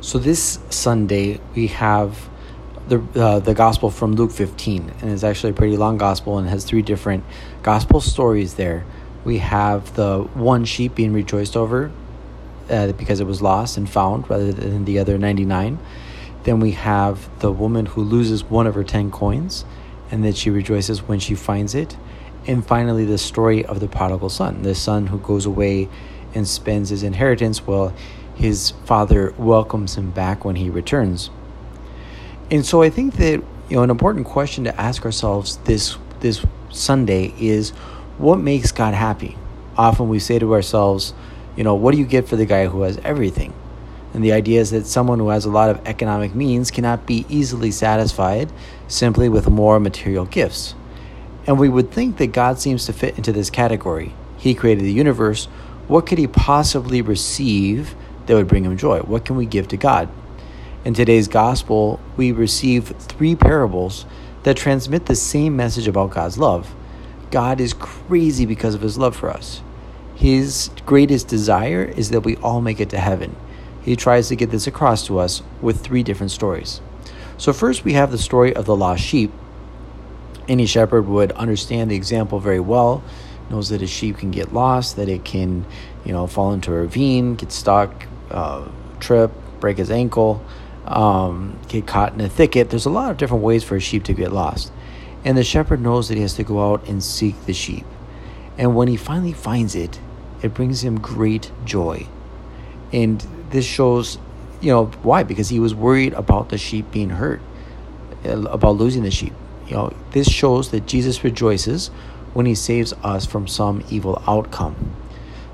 So this Sunday we have the uh, the gospel from Luke 15, and it's actually a pretty long gospel and has three different gospel stories there. We have the one sheep being rejoiced over uh, because it was lost and found rather than the other 99. Then we have the woman who loses one of her 10 coins and that she rejoices when she finds it. And finally, the story of the prodigal son, the son who goes away and spends his inheritance while his father welcomes him back when he returns. And so I think that you know an important question to ask ourselves this this Sunday is what makes God happy? Often we say to ourselves, you know, what do you get for the guy who has everything? And the idea is that someone who has a lot of economic means cannot be easily satisfied simply with more material gifts. And we would think that God seems to fit into this category. He created the universe. What could he possibly receive that would bring him joy? What can we give to God? In today's gospel, we receive three parables that transmit the same message about God's love. God is crazy because of his love for us. His greatest desire is that we all make it to heaven. He tries to get this across to us with three different stories. So, first, we have the story of the lost sheep. Any shepherd would understand the example very well, knows that a sheep can get lost, that it can, you know, fall into a ravine, get stuck, uh, trip, break his ankle um, get caught in a thicket. There's a lot of different ways for a sheep to get lost. And the shepherd knows that he has to go out and seek the sheep. And when he finally finds it, it brings him great joy. And this shows, you know, why? Because he was worried about the sheep being hurt, uh, about losing the sheep. You know, this shows that Jesus rejoices when he saves us from some evil outcome.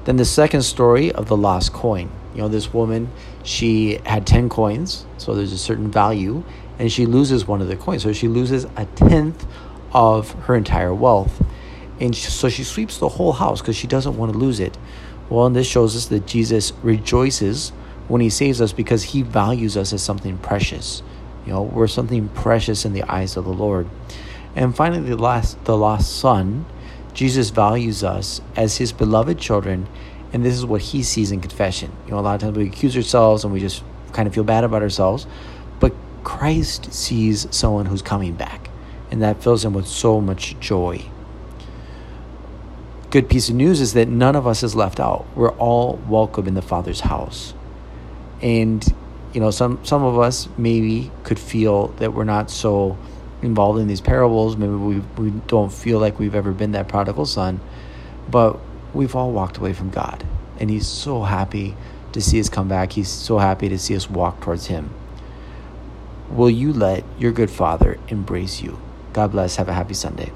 Then the second story of the lost coin. You know, this woman, she had 10 coins, so there's a certain value, and she loses one of the coins. So she loses a tenth of her entire wealth. And so she sweeps the whole house because she doesn't want to lose it. Well, and this shows us that Jesus rejoices when he saves us because he values us as something precious. You know, we're something precious in the eyes of the Lord. And finally, the last, the lost son, Jesus values us as his beloved children and this is what he sees in confession. You know, a lot of times we accuse ourselves and we just kind of feel bad about ourselves, but Christ sees someone who's coming back, and that fills him with so much joy. Good piece of news is that none of us is left out. We're all welcome in the Father's house. And you know, some some of us maybe could feel that we're not so involved in these parables. Maybe we we don't feel like we've ever been that prodigal son, but we've all walked away from God. And He's so happy to see us come back. He's so happy to see us walk towards Him. Will you let your good Father embrace you? God bless. Have a happy Sunday.